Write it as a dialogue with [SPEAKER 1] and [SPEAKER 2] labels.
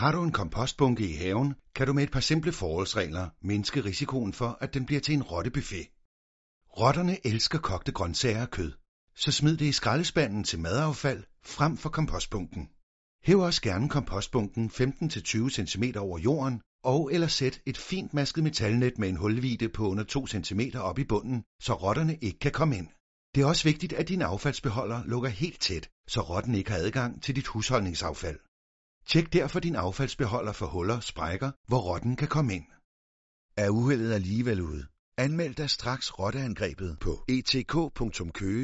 [SPEAKER 1] Har du en kompostbunke i haven, kan du med et par simple forholdsregler mindske risikoen for, at den bliver til en rottebuffet. Rotterne elsker kogte grøntsager og kød, så smid det i skraldespanden til madaffald frem for kompostbunken. Hæv også gerne kompostbunken 15-20 cm over jorden, og eller sæt et fint masket metalnet med en hulvide på under 2 cm op i bunden, så rotterne ikke kan komme ind. Det er også vigtigt, at din affaldsbeholder lukker helt tæt, så rotten ikke har adgang til dit husholdningsaffald. Tjek derfor din affaldsbeholder for huller, sprækker, hvor rotten kan komme ind. Er uheldet alligevel ude? Anmeld dig straks rotteangrebet på etk.køge.dk